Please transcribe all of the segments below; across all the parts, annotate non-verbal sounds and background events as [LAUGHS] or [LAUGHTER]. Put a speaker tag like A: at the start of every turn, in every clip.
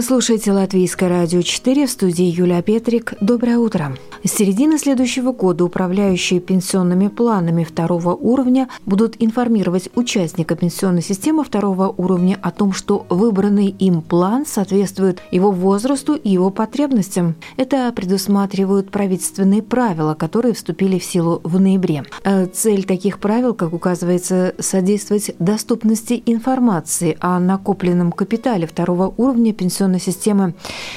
A: Вы слушаете Латвийское радио 4 в студии Юлия Петрик. Доброе утро. С середины следующего года управляющие пенсионными планами второго уровня будут информировать участника пенсионной системы второго уровня о том, что выбранный им план соответствует его возрасту и его потребностям. Это предусматривают правительственные правила, которые вступили в силу в ноябре. Э, цель таких правил, как указывается, содействовать доступности информации о накопленном капитале второго уровня пенсионной пенсионной системы.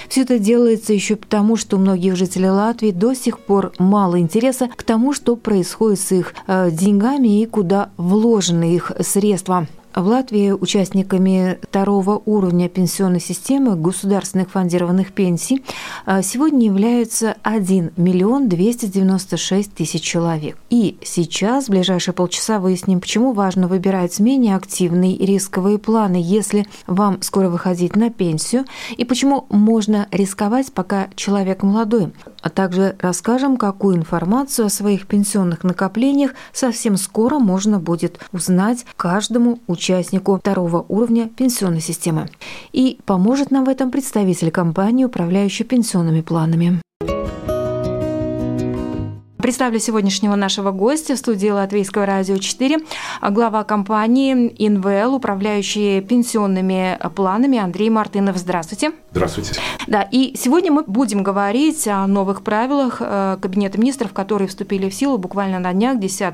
A: Все это делается еще потому, что у многих жителей Латвии до сих пор мало интереса к тому, что происходит с их э, деньгами и куда вложены их средства. В Латвии участниками второго уровня пенсионной системы государственных фондированных пенсий а, сегодня являются 1 миллион 296 тысяч человек. И сейчас, в ближайшие полчаса, выясним, почему важно выбирать менее активные рисковые планы, если вам скоро выходить на пенсию, и почему можно рисковать, пока человек молодой. А также расскажем, какую информацию о своих пенсионных накоплениях совсем скоро можно будет узнать каждому участнику участнику второго уровня пенсионной системы. И поможет нам в этом представитель компании, управляющей пенсионными планами. Представлю сегодняшнего нашего гостя в студии Латвийского радио 4, глава компании ИНВЛ, управляющий пенсионными планами Андрей Мартынов. Здравствуйте.
B: Здравствуйте.
A: Да, и сегодня мы будем говорить о новых правилах э, Кабинета министров, которые вступили в силу буквально на днях, 10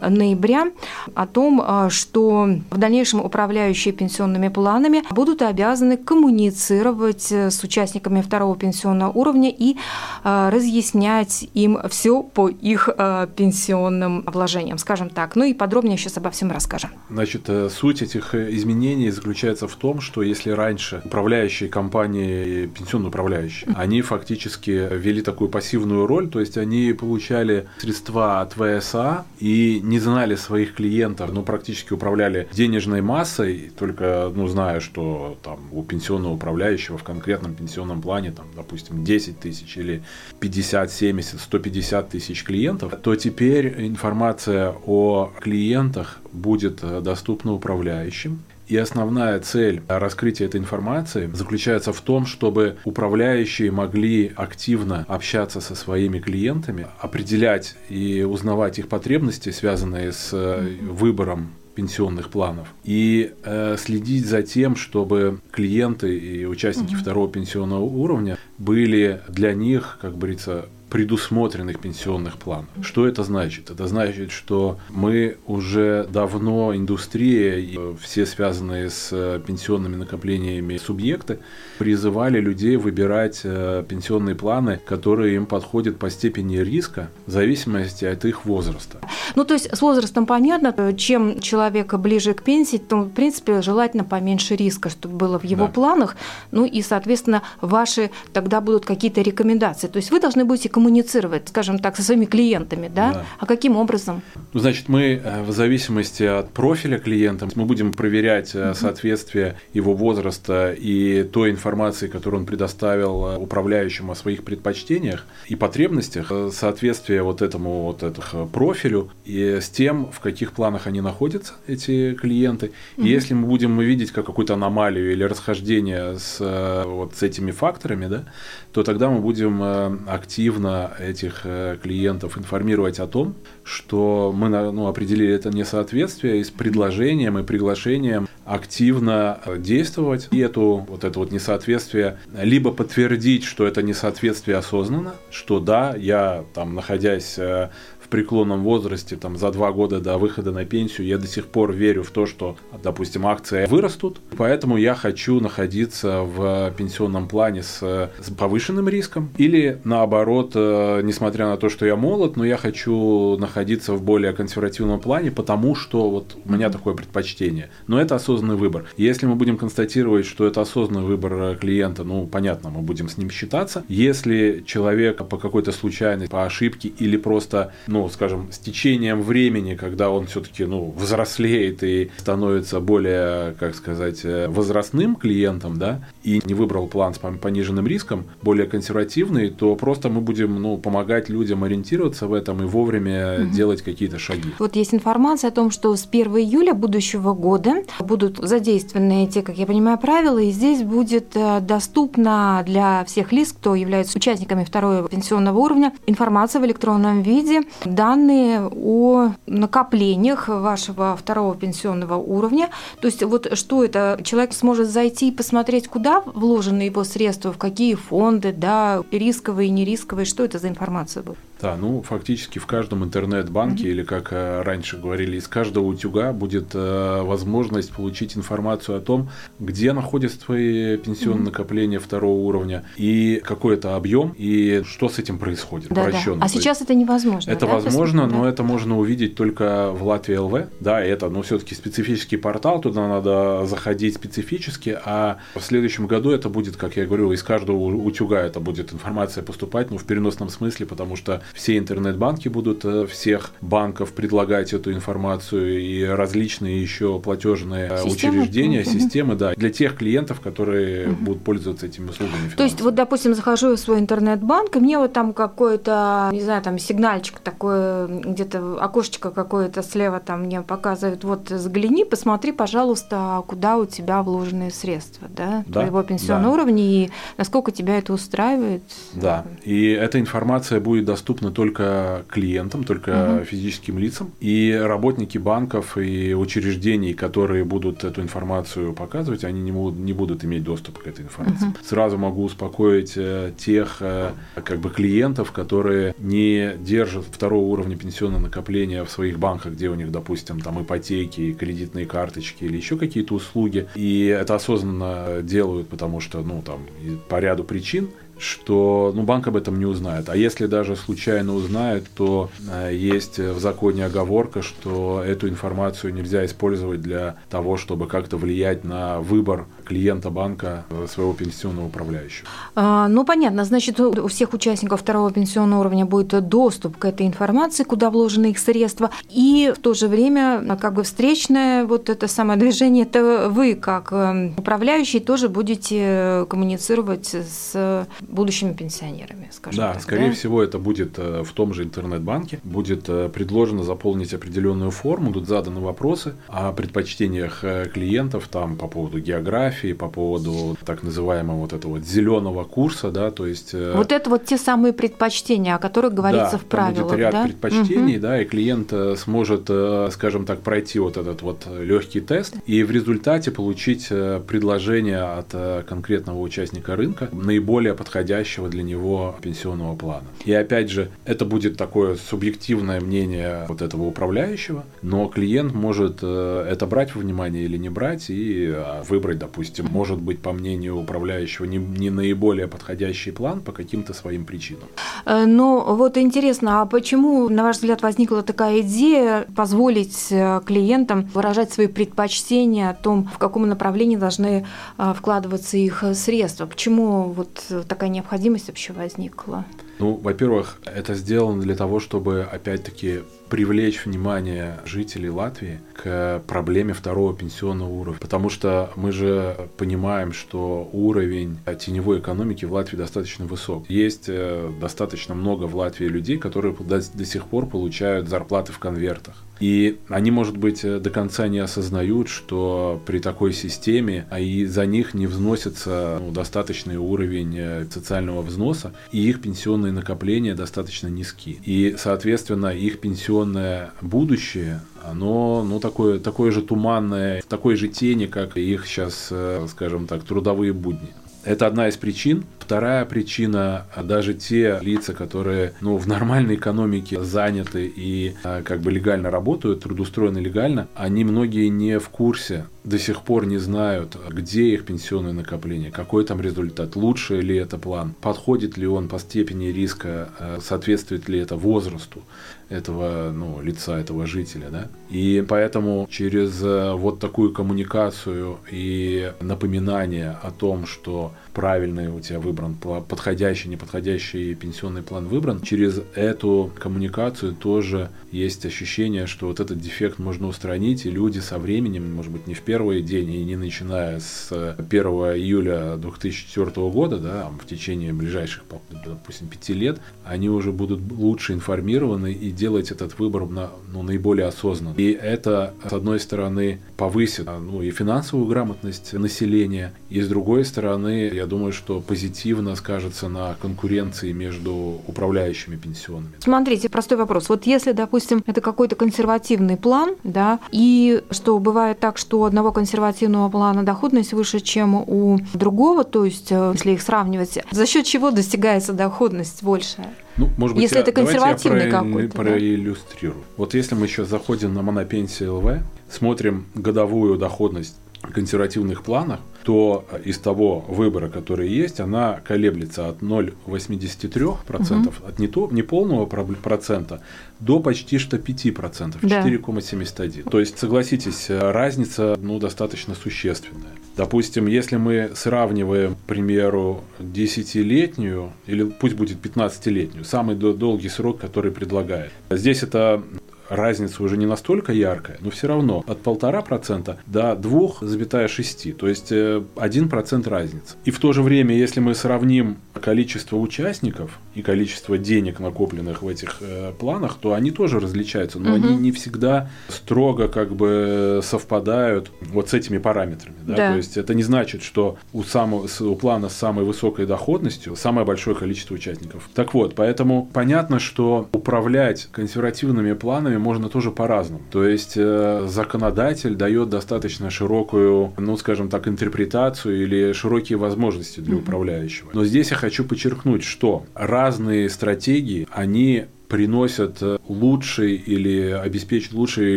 A: ноября, о том, э, что в дальнейшем управляющие пенсионными планами будут обязаны коммуницировать э, с участниками второго пенсионного уровня и разъяснять им все по их пенсионным вложениям, скажем так. Ну и подробнее сейчас обо всем расскажем.
B: Значит, суть этих изменений заключается в том, что если раньше управляющие компании пенсионно управляющие. Они фактически вели такую пассивную роль, то есть они получали средства от ВСА и не знали своих клиентов, ну, практически управляли денежной массой, только, ну, зная, что там у пенсионного управляющего в конкретном пенсионном плане, там, допустим, 10 тысяч или 50, 70, 150 тысяч клиентов, то теперь информация о клиентах будет доступна управляющим. И основная цель раскрытия этой информации заключается в том, чтобы управляющие могли активно общаться со своими клиентами, определять и узнавать их потребности, связанные с э, выбором пенсионных планов и э, следить за тем, чтобы клиенты и участники угу. второго пенсионного уровня были для них, как говорится, предусмотренных пенсионных планов. Что это значит? Это значит, что мы уже давно, индустрия и все связанные с э, пенсионными накоплениями субъекты, призывали людей выбирать э, пенсионные планы, которые им подходят по степени риска в зависимости от их возраста.
A: Ну, то есть с возрастом понятно, чем человек ближе к пенсии, то, в принципе, желательно поменьше риска, чтобы было в его да. планах. Ну и, соответственно, ваши тогда будут какие-то рекомендации. То есть вы должны будете коммуницировать, скажем так, со своими клиентами, да? да. А каким образом?
B: Ну, значит, мы э, в зависимости от профиля клиента, мы будем проверять угу. соответствие его возраста и той информации, которую он предоставил э, управляющему о своих предпочтениях и потребностях, соответствие вот этому вот этому профилю и с тем, в каких планах они находятся, эти клиенты. И если мы будем видеть как какую-то аномалию или расхождение с вот с этими факторами, да, то тогда мы будем активно этих э, клиентов информировать о том, что мы ну, определили это несоответствие и с предложением и приглашением активно э, действовать. И эту вот это вот несоответствие либо подтвердить, что это несоответствие осознанно, что да, я там находясь э, преклонном возрасте, там, за два года до выхода на пенсию, я до сих пор верю в то, что, допустим, акции вырастут, поэтому я хочу находиться в пенсионном плане с, с повышенным риском, или наоборот, э, несмотря на то, что я молод, но я хочу находиться в более консервативном плане, потому что вот у меня такое предпочтение. Но это осознанный выбор. Если мы будем констатировать, что это осознанный выбор клиента, ну, понятно, мы будем с ним считаться. Если человек по какой-то случайности, по ошибке или просто, ну, ну, скажем, с течением времени, когда он все-таки, ну, взрослеет и становится более, как сказать, э, возрастным клиентом, да, и не выбрал план с пониженным риском, более консервативный, то просто мы будем, ну, помогать людям ориентироваться в этом и вовремя угу. делать какие-то шаги.
A: Вот есть информация о том, что с 1 июля будущего года будут задействованы эти, как я понимаю, правила, и здесь будет э, доступна для всех лиц, кто является участниками второго пенсионного уровня, информация в электронном виде, данные о накоплениях вашего второго пенсионного уровня. То есть вот что это? Человек сможет зайти и посмотреть, куда вложены его средства, в какие фонды, да, рисковые, нерисковые, что это за информация будет?
B: Да, ну фактически в каждом интернет-банке mm-hmm. или как э, раньше говорили, из каждого утюга будет э, возможность получить информацию о том, где находятся твои пенсионные mm-hmm. накопления второго уровня и какой это объем и что с этим происходит.
A: Да, да. А сейчас это невозможно.
B: Это
A: да,
B: возможно, но да? это можно увидеть только в Латвии ЛВ. Да, это, ну все-таки специфический портал, туда надо заходить специфически, а в следующем году это будет, как я говорю, из каждого утюга это будет информация поступать, ну в переносном смысле, потому что все интернет-банки будут э, всех банков предлагать эту информацию и различные еще платежные системы? учреждения, mm-hmm. системы, да, для тех клиентов, которые mm-hmm. будут пользоваться этими услугами.
A: То есть, вот, допустим, захожу в свой интернет-банк, и мне вот там какой-то, не знаю, там сигнальчик такой, где-то окошечко какое-то слева там мне показывает, вот загляни, посмотри, пожалуйста, куда у тебя вложенные средства, да, да твоего пенсионного да. уровня, и насколько тебя это устраивает.
B: Да, и эта информация будет доступна доступны только клиентам, только угу. физическим лицам. И работники банков и учреждений, которые будут эту информацию показывать, они не будут, не будут иметь доступа к этой информации. Угу. Сразу могу успокоить э, тех э, как бы клиентов, которые не держат второго уровня пенсионного накопления в своих банках, где у них, допустим, там ипотеки, кредитные карточки или еще какие-то услуги. И это осознанно делают, потому что, ну, там, по ряду причин что ну, банк об этом не узнает. А если даже случайно узнает, то э, есть в законе оговорка, что эту информацию нельзя использовать для того, чтобы как-то влиять на выбор клиента банка э, своего пенсионного управляющего.
A: А, ну, понятно. Значит, у всех участников второго пенсионного уровня будет доступ к этой информации, куда вложены их средства. И в то же время, как бы встречное вот это самое движение, это вы, как эм, управляющий, тоже будете коммуницировать с будущими пенсионерами, скажем
B: да,
A: так.
B: Скорее да, скорее всего, это будет э, в том же интернет-банке. Будет э, предложено заполнить определенную форму, будут заданы вопросы о предпочтениях э, клиентов там по поводу географии, по поводу так называемого вот этого вот зеленого курса, да, то есть...
A: Вот это вот те самые предпочтения, о которых говорится
B: да,
A: в правилах,
B: будет ряд
A: да?
B: предпочтений, угу. да, и клиент сможет, скажем так, пройти вот этот вот легкий тест и в результате получить предложение от конкретного участника рынка наиболее подходящее подходящего для него пенсионного плана. И опять же, это будет такое субъективное мнение вот этого управляющего, но клиент может э, это брать во внимание или не брать и а, выбрать, допустим, может быть, по мнению управляющего, не, не наиболее подходящий план по каким-то своим причинам.
A: Э, ну, вот интересно, а почему, на ваш взгляд, возникла такая идея позволить э, клиентам выражать свои предпочтения о том, в каком направлении должны вкладываться их средства? Почему вот такая необходимость вообще возникла?
B: Ну, во-первых, это сделано для того, чтобы, опять-таки, привлечь внимание жителей Латвии к проблеме второго пенсионного уровня. Потому что мы же понимаем, что уровень теневой экономики в Латвии достаточно высок. Есть э, достаточно много в Латвии людей, которые до, до сих пор получают зарплаты в конвертах. И они, может быть, э, до конца не осознают, что при такой системе а и за них не взносится ну, достаточный уровень э, социального взноса, и их пенсионные накопления достаточно низки. И, соответственно, их пенсионное будущее оно ну, такое, такое же туманное, в такой же тени, как их сейчас, э, скажем так, трудовые будни. Это одна из причин. Вторая причина, даже те лица, которые ну, в нормальной экономике заняты и а, как бы легально работают, трудоустроены легально, они многие не в курсе до сих пор не знают, где их пенсионное накопление, какой там результат, лучше ли это план, подходит ли он по степени риска, э, соответствует ли это возрасту этого ну, лица, этого жителя. Да? И поэтому через э, вот такую коммуникацию и напоминание о том, что правильный у тебя выбран, подходящий, неподходящий пенсионный план выбран, через эту коммуникацию тоже есть ощущение, что вот этот дефект можно устранить, и люди со временем, может быть, не в первый день и не начиная с 1 июля 2004 года, да, а в течение ближайших, допустим, пяти лет, они уже будут лучше информированы и делать этот выбор на, ну, наиболее осознанно. И это, с одной стороны, повысит ну, и финансовую грамотность населения, и с другой стороны, я думаю, что позитивно скажется на конкуренции между управляющими пенсионными.
A: Смотрите, простой вопрос. Вот если, допустим, это какой-то консервативный план, да, и что бывает так, что у одного консервативного плана доходность выше, чем у другого, то есть э, если их сравнивать, за счет чего достигается доходность большая?
B: Ну, может быть, если я, это консервативный какой-то. проиллюстрирую. Да? Вот если мы еще заходим на монопенсии ЛВ, смотрим годовую доходность консервативных планах, то из того выбора, который есть, она колеблется от 0,83% угу. от не, то, не полного процента до почти что 5%, да. 4,71. То есть, согласитесь, разница ну, достаточно существенная. Допустим, если мы сравниваем, к примеру, 10-летнюю, или пусть будет 15-летнюю, самый долгий срок, который предлагает. Здесь это разница уже не настолько яркая, но все равно от полтора процента до 2,6, то есть 1% э, разницы. И в то же время, если мы сравним количество участников и количество денег, накопленных в этих э, планах, то они тоже различаются, но угу. они не всегда строго как бы совпадают вот с этими параметрами. Да? Да. То есть это не значит, что у, самого, у плана с самой высокой доходностью самое большое количество участников. Так вот, поэтому понятно, что управлять консервативными планами можно тоже по-разному. То есть э, законодатель дает достаточно широкую, ну, скажем так, интерпретацию или широкие возможности для управляющего. Но здесь я хочу подчеркнуть, что разные стратегии, они приносят э, лучший или обеспечат лучший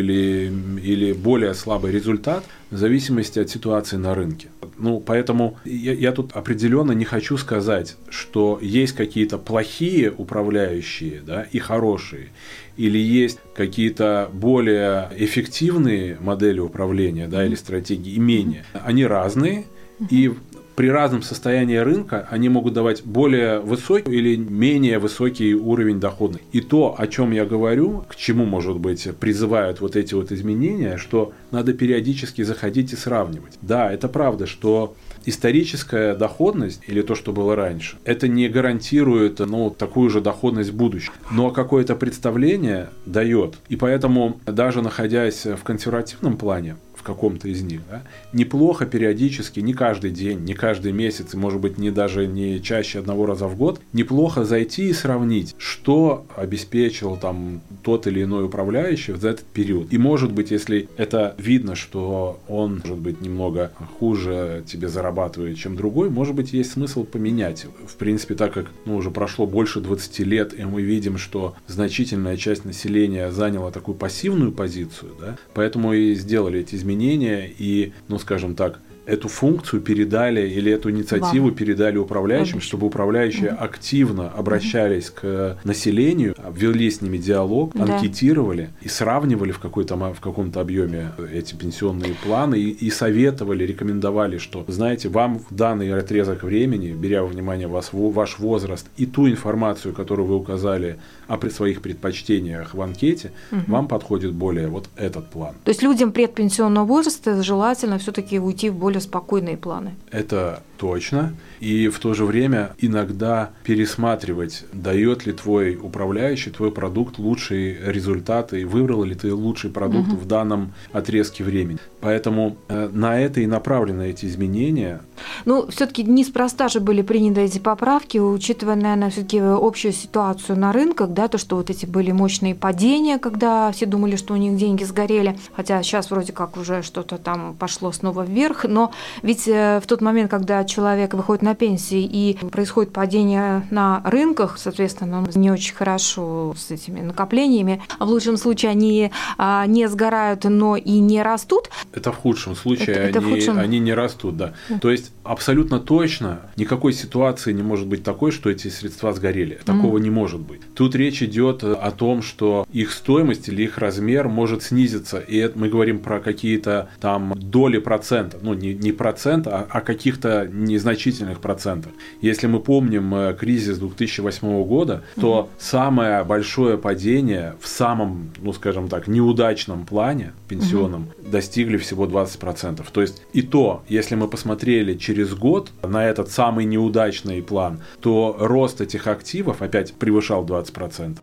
B: или, или более слабый результат в зависимости от ситуации на рынке. Ну, поэтому я, я тут определенно не хочу сказать, что есть какие-то плохие управляющие да, и хорошие, или есть какие-то более эффективные модели управления да, или стратегии и менее. Они разные, и при разном состоянии рынка они могут давать более высокий или менее высокий уровень доходности. И то, о чем я говорю, к чему, может быть, призывают вот эти вот изменения, что надо периодически заходить и сравнивать. Да, это правда, что историческая доходность или то, что было раньше, это не гарантирует ну, такую же доходность в будущем. Но какое-то представление дает. И поэтому, даже находясь в консервативном плане, каком-то из них. Да? Неплохо периодически, не каждый день, не каждый месяц, и может быть не даже не чаще одного раза в год, неплохо зайти и сравнить, что обеспечил там тот или иной управляющий за этот период. И может быть, если это видно, что он, может быть, немного хуже тебе зарабатывает, чем другой, может быть, есть смысл поменять. В принципе, так как ну, уже прошло больше 20 лет, и мы видим, что значительная часть населения заняла такую пассивную позицию, да, поэтому и сделали эти изменения изменения и, ну, скажем так, эту функцию передали или эту инициативу Вам. передали управляющим, чтобы управляющие угу. активно обращались угу. к населению, ввели с ними диалог, да. анкетировали и сравнивали в, какой-то, в каком-то объеме эти пенсионные планы и, и советовали, рекомендовали, что, знаете, вам в данный отрезок времени, беря во внимание вас, ваш возраст и ту информацию, которую вы указали о своих предпочтениях в анкете, угу. вам подходит более вот этот план.
A: То есть людям предпенсионного возраста желательно все-таки уйти в более спокойные планы.
B: Это точно. И в то же время иногда пересматривать, дает ли твой управляющий, твой продукт лучшие результаты, и выбрал ли ты лучший продукт угу. в данном отрезке времени. Поэтому э, на это и направлены эти изменения.
A: Ну, все-таки неспроста же были приняты эти поправки, учитывая, наверное, все-таки общую ситуацию на рынках, да, то, что вот эти были мощные падения, когда все думали, что у них деньги сгорели, хотя сейчас вроде как уже что-то там пошло снова вверх, но но ведь э, в тот момент, когда человек выходит на пенсию и происходит падение на рынках, соответственно, не очень хорошо с этими накоплениями. В лучшем случае они а, не сгорают, но и не растут.
B: Это в худшем случае это, это они, худшем... они не растут, да. То есть абсолютно точно никакой ситуации не может быть такой, что эти средства сгорели. Такого mm. не может быть. Тут речь идет о том, что их стоимость или их размер может снизиться. И это мы говорим про какие-то там доли процента. Ну, не, не процент, а о каких-то незначительных процентах. Если мы помним э, кризис 2008 года, то самое большое падение в самом, ну, скажем так, неудачном плане пенсионном достигли всего 20%. То есть и то, если мы посмотрели через год на этот самый неудачный план, то рост этих активов опять превышал 20%.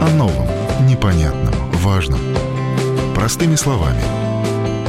C: О новом, непонятном, важном. Простыми словами.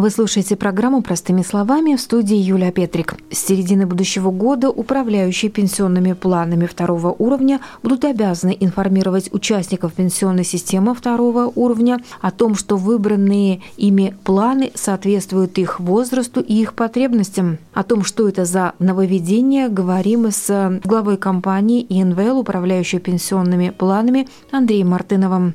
A: Вы слушаете программу «Простыми словами» в студии Юлия Петрик. С середины будущего года управляющие пенсионными планами второго уровня будут обязаны информировать участников пенсионной системы второго уровня о том, что выбранные ими планы соответствуют их возрасту и их потребностям. О том, что это за нововведение, говорим с главой компании ИНВЛ, управляющей пенсионными планами Андреем Мартыновым.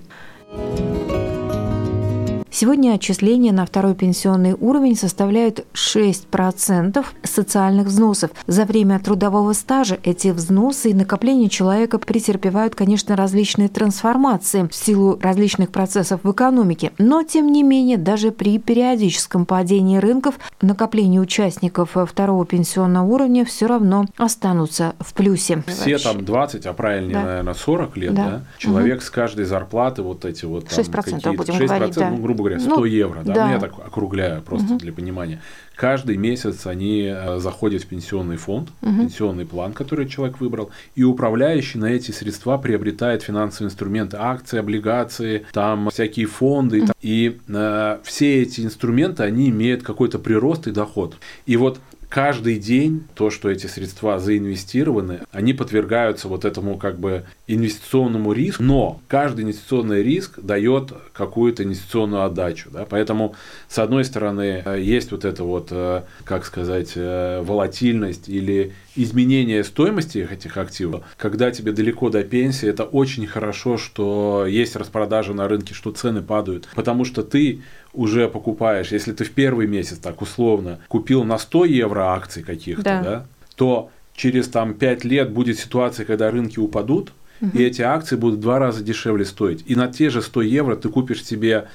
A: Сегодня отчисления на второй пенсионный уровень составляют 6% социальных взносов. За время трудового стажа эти взносы и накопления человека претерпевают, конечно, различные трансформации в силу различных процессов в экономике. Но, тем не менее, даже при периодическом падении рынков накопления участников второго пенсионного уровня все равно останутся в плюсе.
B: Все там 20, а правильнее, да. наверное, 40 лет, да? да? Человек угу. с каждой зарплаты вот эти вот там
A: 6% будем 6%, говорить, да.
B: ну, грубо говоря, 100 ну, евро, да? да. Ну, я так округляю просто угу. для понимания. Каждый месяц они э, заходят в пенсионный фонд, угу. пенсионный план, который человек выбрал, и управляющий на эти средства приобретает финансовые инструменты, акции, облигации, там всякие фонды. Угу. И э, все эти инструменты, они имеют какой-то прирост и доход. И вот каждый день то, что эти средства заинвестированы, они подвергаются вот этому как бы инвестиционному риску, но каждый инвестиционный риск дает какую-то инвестиционную отдачу. Да? Поэтому, с одной стороны, э, есть вот эта вот, э, как сказать, э, волатильность или изменение стоимости этих активов, когда тебе далеко до пенсии, это очень хорошо, что есть распродажа на рынке, что цены падают, потому что ты уже покупаешь, если ты в первый месяц, так условно, купил на 100 евро акций каких-то, да. Да, то через там 5 лет будет ситуация, когда рынки упадут, угу. и эти акции будут в два раза дешевле стоить. И на те же 100 евро ты купишь себе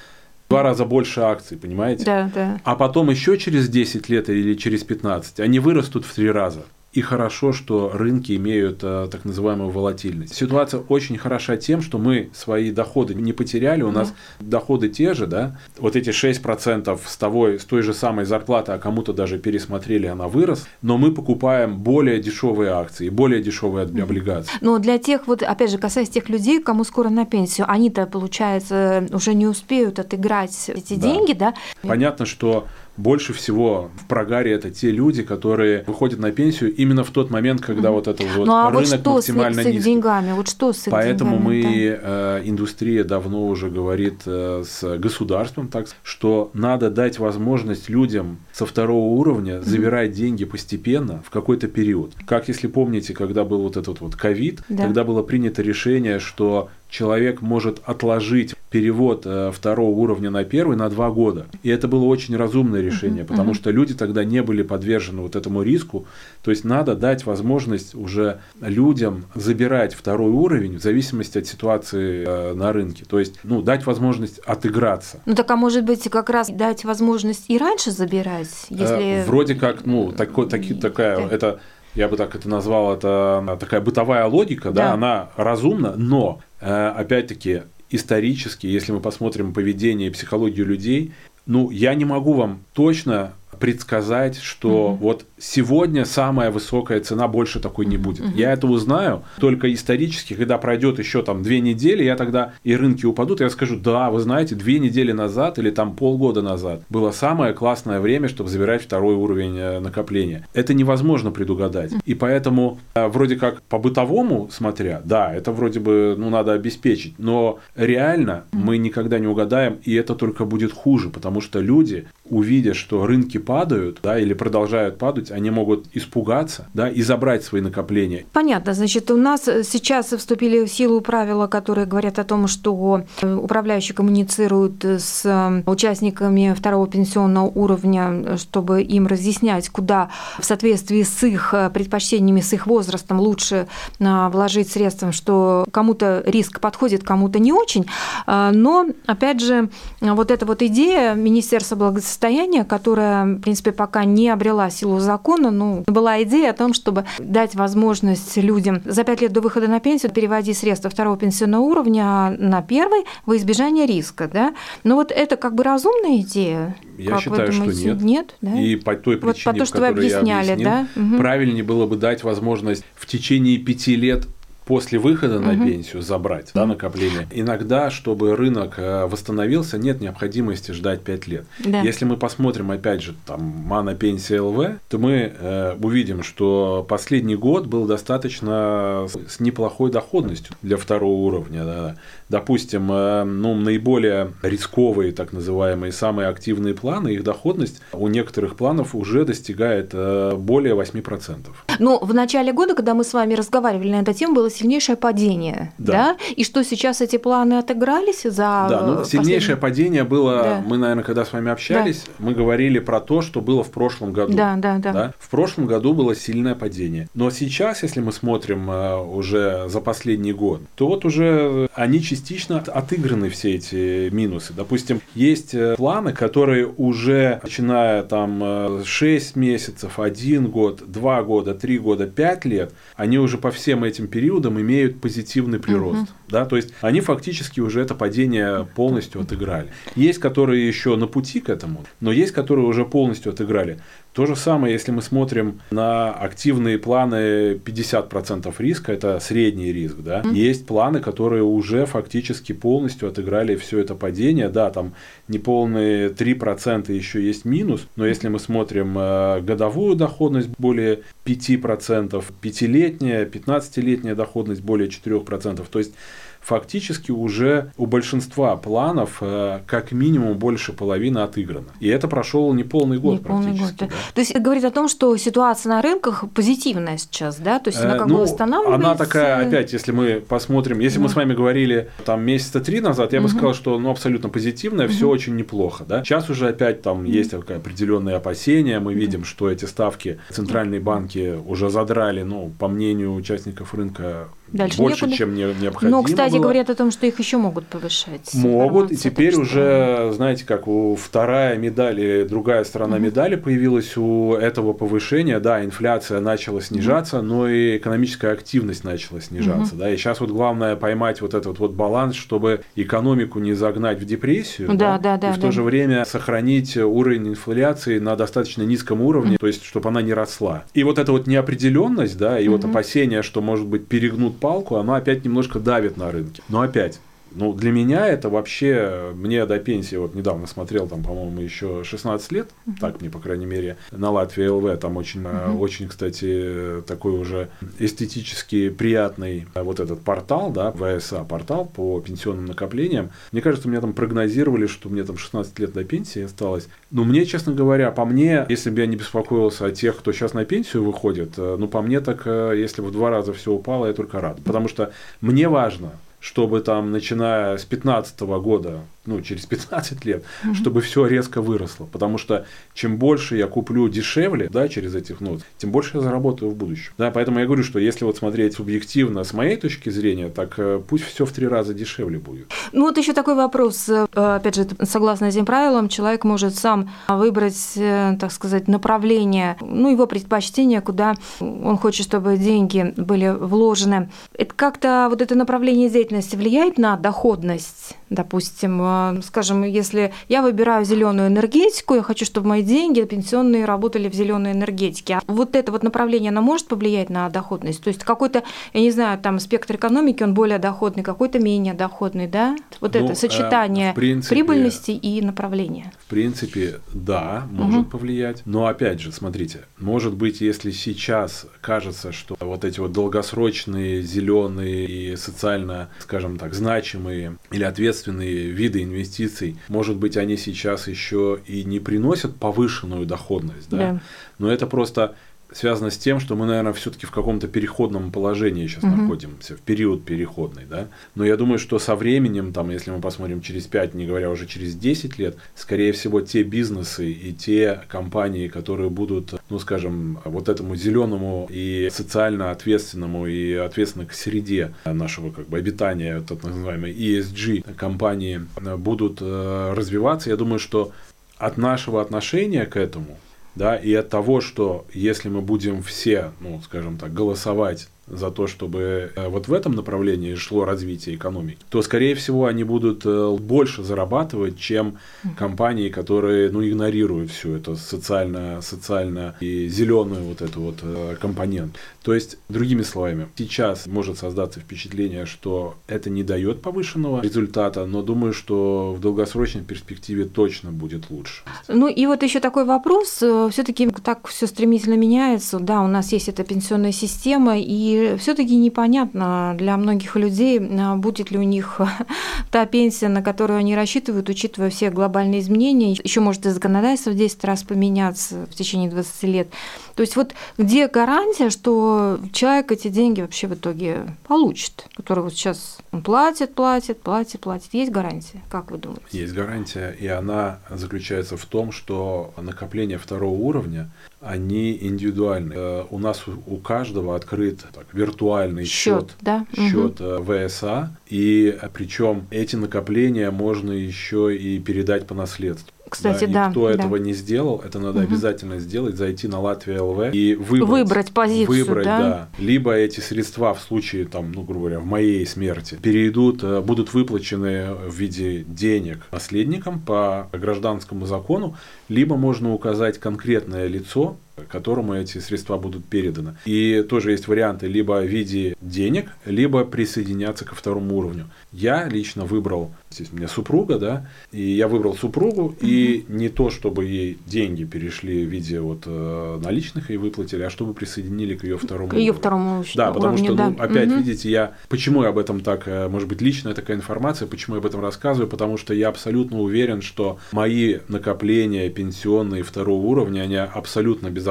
B: два раза больше акций, понимаете?
A: Да, да.
B: А потом еще через 10 лет или через 15 они вырастут в три раза. И хорошо, что рынки имеют э, так называемую волатильность. Ситуация очень хороша тем, что мы свои доходы не потеряли, у нас доходы те же, да, вот эти 6% с, того, с той же самой зарплаты, а кому-то даже пересмотрели, она вырос, но мы покупаем более дешевые акции, более дешевые облигации.
A: Но для тех, вот опять же, касаясь тех людей, кому скоро на пенсию, они-то, получается, уже не успеют отыграть эти да. деньги, да?
B: Понятно, что больше всего в прогаре это те люди, которые выходят на пенсию именно в тот момент, когда mm-hmm. вот это вот
A: ну,
B: а
A: рынок вот что
B: максимально
A: с, их, с их деньгами? Вот что с их
B: Поэтому
A: деньгами,
B: мы, да? э, индустрия давно уже говорит э, с государством, так что надо дать возможность людям со второго уровня mm-hmm. забирать деньги постепенно в какой-то период. Как если помните, когда был вот этот вот ковид, да. тогда было принято решение, что человек может отложить перевод э, второго уровня на первый на два года. И это было очень разумное решение, uh-huh, потому uh-huh. что люди тогда не были подвержены вот этому риску. То есть надо дать возможность уже людям забирать второй уровень в зависимости от ситуации э, на рынке. То есть, ну, дать возможность отыграться.
A: Ну так а может быть как раз дать возможность и раньше забирать, э, если...
B: Вроде как, ну, такой, таки, такая, это я бы так это назвал, это такая бытовая логика, да, да. она разумна, но Э, опять-таки, исторически, если мы посмотрим поведение и психологию людей, ну, я не могу вам точно предсказать, что угу. вот сегодня самая высокая цена, больше такой не будет. Угу. Я это узнаю только исторически, когда пройдет еще там две недели, я тогда и рынки упадут, я скажу, да, вы знаете, две недели назад или там полгода назад было самое классное время, чтобы забирать второй уровень э, накопления. Это невозможно предугадать. И поэтому э, вроде как по бытовому смотря, да, это вроде бы ну, надо обеспечить, но реально мы никогда не угадаем, и это только будет хуже, потому что люди, увидя, что рынки падают, да, или продолжают падать, они могут испугаться, да, и забрать свои накопления.
A: Понятно, значит, у нас сейчас вступили в силу правила, которые говорят о том, что управляющие коммуницируют с участниками второго пенсионного уровня, чтобы им разъяснять, куда в соответствии с их предпочтениями, с их возрастом лучше вложить средства, что кому-то риск подходит, кому-то не очень. Но, опять же, вот эта вот идея Министерства благосостояния, которая, в принципе, пока не обрела силу закона, ну, была идея о том, чтобы дать возможность людям за пять лет до выхода на пенсию переводить средства второго пенсионного уровня на первый во избежание риска, да? Но вот это как бы разумная идея?
B: Я
A: как
B: считаю, что нет.
A: Нет, да?
B: И по той причине,
A: вот по то, что вы объясняли,
B: я объяснил,
A: да? Угу.
B: правильнее было бы дать возможность в течение пяти лет после выхода на угу. пенсию забрать да, накопление. Иногда, чтобы рынок э, восстановился, нет необходимости ждать 5 лет. Да. Если мы посмотрим, опять же, там, Мана Пенсия ЛВ, то мы э, увидим, что последний год был достаточно с неплохой доходностью для второго уровня. Да. Допустим, э, ну, наиболее рисковые, так называемые, самые активные планы, их доходность у некоторых планов уже достигает э, более 8%.
A: Ну, в начале года, когда мы с вами разговаривали на эту тему, было сильнейшее падение, да. да? И что сейчас эти планы отыгрались за
B: Да, ну, сильнейшее падение было, да. мы, наверное, когда с вами общались, да. мы говорили про то, что было в прошлом году.
A: Да, да, да, да.
B: В прошлом году было сильное падение. Но сейчас, если мы смотрим э, уже за последний год, то вот уже они частично отыграны все эти минусы. Допустим, есть э, планы, которые уже, начиная там 6 э, месяцев, 1 год, 2 года, 3 года, 5 лет, они уже по всем этим периодам годом имеют позитивный прирост. Угу. Да, то есть они фактически уже это падение полностью отыграли. Есть, которые еще на пути к этому, но есть, которые уже полностью отыграли. То же самое, если мы смотрим на активные планы 50% риска, это средний риск, да, mm есть планы, которые уже фактически полностью отыграли все это падение, да, там неполные 3% еще есть минус, но если мы смотрим э, годовую доходность более 5%, пятилетняя, 15-летняя доходность более 4%, то есть фактически уже у большинства планов э, как минимум больше половины отыграно. И это прошел не полный год не практически. Полный год, да. Да.
A: То есть это говорит о том, что ситуация на рынках позитивная сейчас, да? То есть она как э, ну, бы восстанавливается.
B: Она такая, опять, если мы посмотрим, если да. мы с вами говорили там месяца три назад, я угу. бы сказал, что ну, абсолютно позитивная, угу. все очень неплохо. Да? Сейчас уже опять там угу. есть определенные опасения, мы видим, что эти ставки центральные банки уже задрали, ну, по мнению участников рынка, Дальше больше, некуда. чем не, необходимо.
A: Но, кстати,
B: было.
A: говорят о том, что их еще могут повышать.
B: Могут, и теперь так, уже, что... знаете, как у вторая медаль и другая сторона mm медали появилась у этого повышения. Да, инфляция начала снижаться, mm но и экономическая активность начала снижаться. mm Да, и сейчас вот главное поймать вот этот вот баланс, чтобы экономику не загнать в депрессию, да, да, да, и в да. то же время сохранить уровень инфляции на достаточно низком уровне, mm то есть чтобы она не росла. И вот эта вот неопределенность, да, и mm вот опасения, что может быть перегнут палку, оно опять немножко давит на рынке. Но опять, ну, для меня это вообще, мне до пенсии, вот недавно смотрел, там, по-моему, еще 16 лет, uh-huh. так мне, по крайней мере, на Латвии ЛВ, там очень, uh-huh. очень, кстати, такой уже эстетически приятный э, вот этот портал, да, ВСА портал по пенсионным накоплениям. Мне кажется, мне там прогнозировали, что мне там 16 лет до пенсии осталось. Но мне, честно говоря, по мне, если бы я не беспокоился о тех, кто сейчас на пенсию выходит, э, ну, по мне так, если в два раза все упало, я только рад. Потому что мне важно, чтобы там, начиная с 2015 года ну, через 15 лет, угу. чтобы все резко выросло. Потому что чем больше я куплю дешевле, да, через этих нот, тем больше я заработаю в будущем. Да, поэтому я говорю, что если вот смотреть субъективно с моей точки зрения, так э, пусть все в три раза дешевле будет.
A: Ну вот еще такой вопрос. Э, опять же, согласно этим правилам, человек может сам выбрать, э, так сказать, направление, ну, его предпочтение, куда он хочет, чтобы деньги были вложены. Это как-то вот это направление деятельности деятельность влияет на доходность? Допустим, э, скажем, если я выбираю зеленую энергетику, я хочу, чтобы мои деньги пенсионные работали в зеленой энергетике. А вот это вот направление, оно может повлиять на доходность? То есть какой-то, я не знаю, там спектр экономики, он более доходный, какой-то менее доходный, да? Вот ну, это сочетание принципе, прибыльности и направления.
B: В принципе, да, может угу. повлиять. Но опять же, смотрите, может быть, если сейчас кажется, что вот эти вот долгосрочные зеленые и социально, скажем так, значимые или ответственные виды инвестиций, может быть, они сейчас еще и не приносят повышенную доходность, да? да. Но это просто связано с тем, что мы, наверное, все-таки в каком-то переходном положении сейчас угу. находимся, в период переходный, да. Но я думаю, что со временем, там, если мы посмотрим через 5, не говоря уже через 10 лет, скорее всего, те бизнесы и те компании, которые будут, ну, скажем, вот этому зеленому и социально ответственному и ответственно к среде нашего как бы обитания, так называемой ESG компании, будут э, развиваться, я думаю, что от нашего отношения к этому да, и от того, что если мы будем все, ну, скажем так, голосовать за то, чтобы э, вот в этом направлении шло развитие экономики, то, скорее всего, они будут э, больше зарабатывать, чем компании, которые ну, игнорируют всю эту социально, социально и зеленую вот эту вот э, компонент. То есть, другими словами, сейчас может создаться впечатление, что это не дает повышенного результата, но думаю, что в долгосрочной перспективе точно будет лучше.
A: Ну и вот еще такой вопрос. Все-таки так все стремительно меняется. Да, у нас есть эта пенсионная система, и все-таки непонятно для многих людей, а, будет ли у них [LAUGHS] та пенсия, на которую они рассчитывают, учитывая все глобальные изменения. Еще может и законодательство в 10 раз поменяться в течение 20 лет. То есть вот где гарантия, что человек эти деньги вообще в итоге получит, который вот сейчас он платит, платит, платит, платит. Есть гарантия? Как вы думаете?
B: Есть гарантия, и она заключается в том, что накопление второго уровня, они индивидуальны. Э, у нас у каждого открыт так, виртуальный счет, счет, да? счет угу. ВСА, и причем эти накопления можно еще и передать по наследству.
A: Кстати,
B: да.
A: да
B: и кто
A: да.
B: этого не сделал, это надо угу. обязательно сделать, зайти на Латвия ЛВ и выбрать,
A: выбрать позицию,
B: выбрать,
A: да?
B: да. Либо эти средства в случае, там, ну, грубо говоря, в моей смерти перейдут, э, будут выплачены в виде денег наследникам по гражданскому закону, либо можно указать конкретное лицо, которому эти средства будут переданы. И тоже есть варианты либо в виде денег, либо присоединяться ко второму уровню. Я лично выбрал, здесь у меня супруга, да, и я выбрал супругу, mm-hmm. и не то, чтобы ей деньги перешли в виде вот э, наличных и выплатили, а чтобы присоединили к ее второму
A: к ее второму
B: Да, потому уровню, что, да. ну, опять, mm-hmm. видите, я, почему я об этом так, э, может быть, личная такая информация, почему я об этом рассказываю, потому что я абсолютно уверен, что мои накопления пенсионные второго уровня, они абсолютно безопасны,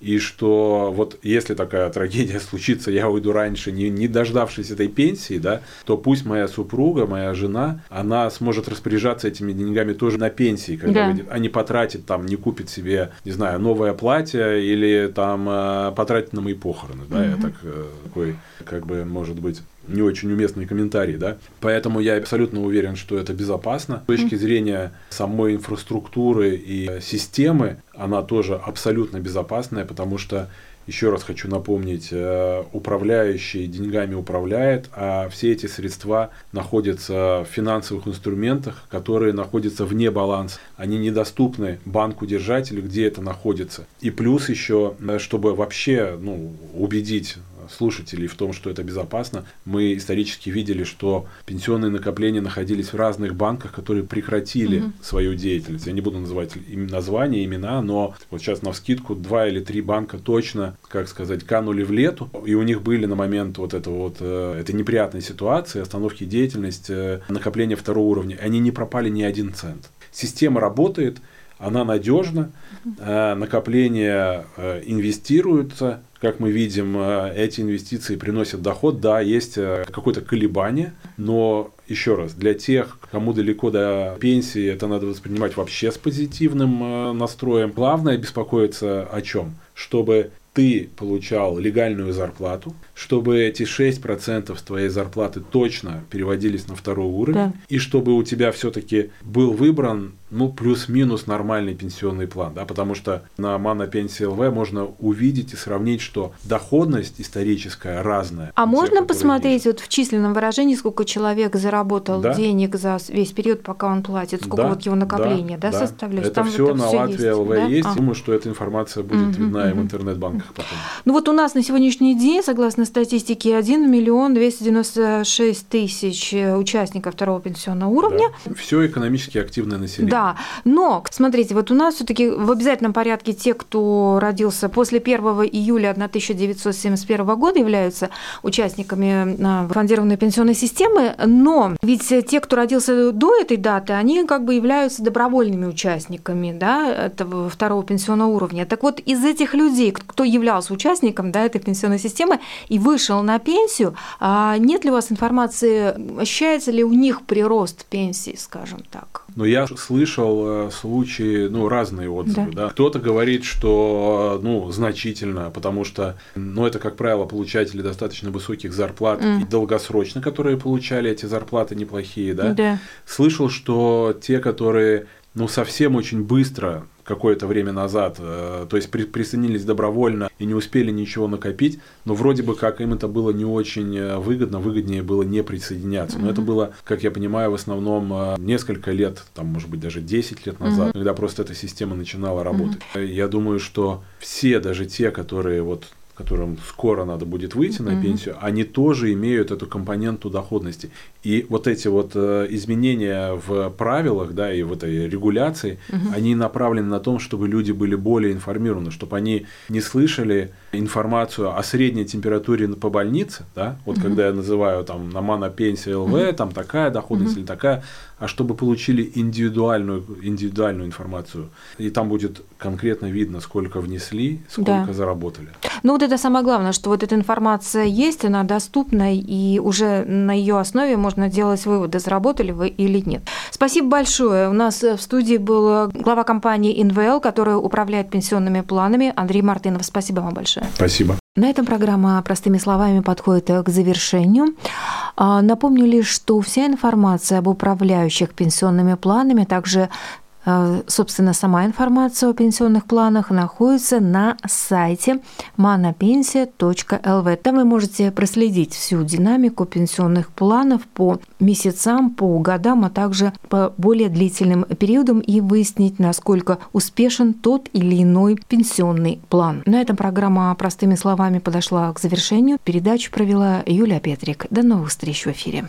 B: и что вот если такая трагедия [LAUGHS] случится, я уйду раньше, не, не дождавшись этой пенсии, да, то пусть моя супруга, моя жена, она сможет распоряжаться этими деньгами тоже на пенсии, когда да. выйдет, а не потратит там, не купит себе, не знаю, новое платье или там э, потратит на мои похороны, да, угу. я так э, такой, как бы, может быть, не очень уместный комментарий, да. Поэтому я абсолютно уверен, что это безопасно. С точки зрения самой инфраструктуры и системы, она тоже абсолютно безопасная, потому что еще раз хочу напомнить, э, управляющий деньгами управляет, а все эти средства находятся в финансовых инструментах, которые находятся вне баланса. Они недоступны банку-держателю, где это находится. И плюс еще, э, чтобы вообще ну, убедить слушателей в том, что это безопасно. Мы исторически видели, что пенсионные накопления находились в разных банках, которые прекратили угу. свою деятельность. Я не буду называть им названия, имена, но вот сейчас на вскидку два или три банка точно, как сказать, канули в лету, и у них были на момент вот этого вот э, этой неприятной ситуации, остановки деятельности, э, накопления второго уровня, они не пропали ни один цент. Система работает, она надежна, э, накопления инвестируются, как мы видим, э, эти инвестиции приносят доход, да, есть э, какое-то колебание, но еще раз, для тех, кому далеко до пенсии, это надо воспринимать вообще с позитивным э, настроем. Главное беспокоиться о чем? Чтобы ты получал легальную зарплату, чтобы эти 6% с твоей зарплаты точно переводились на второй уровень, да. и чтобы у тебя все-таки был выбран ну, плюс-минус нормальный пенсионный план, да, потому что на Мана Пенсии ЛВ можно увидеть и сравнить, что доходность историческая разная.
A: А можно посмотреть вот в численном выражении, сколько человек заработал
B: Да.
A: денег за весь период, пока он платит, сколько
B: Да,
A: вот его накопления, да,
B: да.
A: составляет?
B: Это
A: Там
B: все на
A: всё
B: Латвии ЛВ
A: да?
B: есть.
A: А.
B: Думаю, что эта информация будет
A: Мгм,
B: видна и в интернет-банках потом.
A: Ну вот у нас на сегодняшний день, согласно статистике, 1 миллион 296 тысяч э, участников второго пенсионного уровня.
B: Все экономически активное население.
A: Да, но смотрите, вот у нас все-таки в обязательном порядке те, кто родился после 1 июля 1971 года, являются участниками а, фондированной пенсионной системы, но ведь те, кто родился до этой даты, они как бы являются добровольными участниками да, этого второго пенсионного уровня. Так вот, из этих людей, кто являлся участником да, этой пенсионной системы и вышел на пенсию, а нет ли у вас информации, ощущается ли у них прирост пенсии, скажем так?
B: Но я слышал э, случаи, ну, разные отзывы,
A: Да.
B: да. Кто-то говорит, что, ну, значительно, потому что, ну, это, как правило, получатели достаточно высоких зарплат
A: Мгм.
B: и долгосрочно, которые получали эти зарплаты неплохие, да.
A: Да.
B: Слышал, что те, которые, ну, совсем очень быстро какое-то время назад, э, то есть при- присоединились добровольно и не успели ничего накопить, но вроде бы как им это было не очень э, выгодно, выгоднее было не присоединяться. Но это было, как я понимаю, в основном э, несколько лет, там, может быть, даже 10 лет назад, когда просто эта система начинала работать. Я думаю, что все, даже те, которые вот которым скоро надо будет выйти на
A: Мгм.
B: пенсию, они тоже имеют эту компоненту доходности. И вот эти вот э, изменения в правилах, да, и в этой регуляции, они направлены на том, чтобы люди были более информированы, чтобы они не слышали информацию о средней температуре по больнице, да, вот когда я называю там на мана пенсия ЛВ, там такая доходность или такая, а чтобы получили индивидуальную, индивидуальную информацию. И там будет конкретно видно, сколько внесли, сколько
A: Да.
B: заработали.
A: Ну вот это самое главное, что вот эта информация есть, она доступна, и уже на ее основе можно делать выводы, заработали вы или нет. Спасибо большое. У нас в студии был глава компании ИНВЛ, которая управляет пенсионными планами, Андрей Мартынов. Спасибо вам большое.
B: Спасибо.
A: На этом программа простыми словами подходит к завершению. А, Напомню лишь, что вся информация об управляющих пенсионными планами, также э, собственно, сама информация о пенсионных планах находится на сайте manapensия.lv. Там вы можете проследить всю динамику пенсионных планов по месяцам, по годам, а также по более длительным периодам и выяснить, насколько успешен тот или иной пенсионный план. На этом программа «Простыми словами» подошла к завершению. Передачу провела Юлия Петрик. До новых встреч в эфире.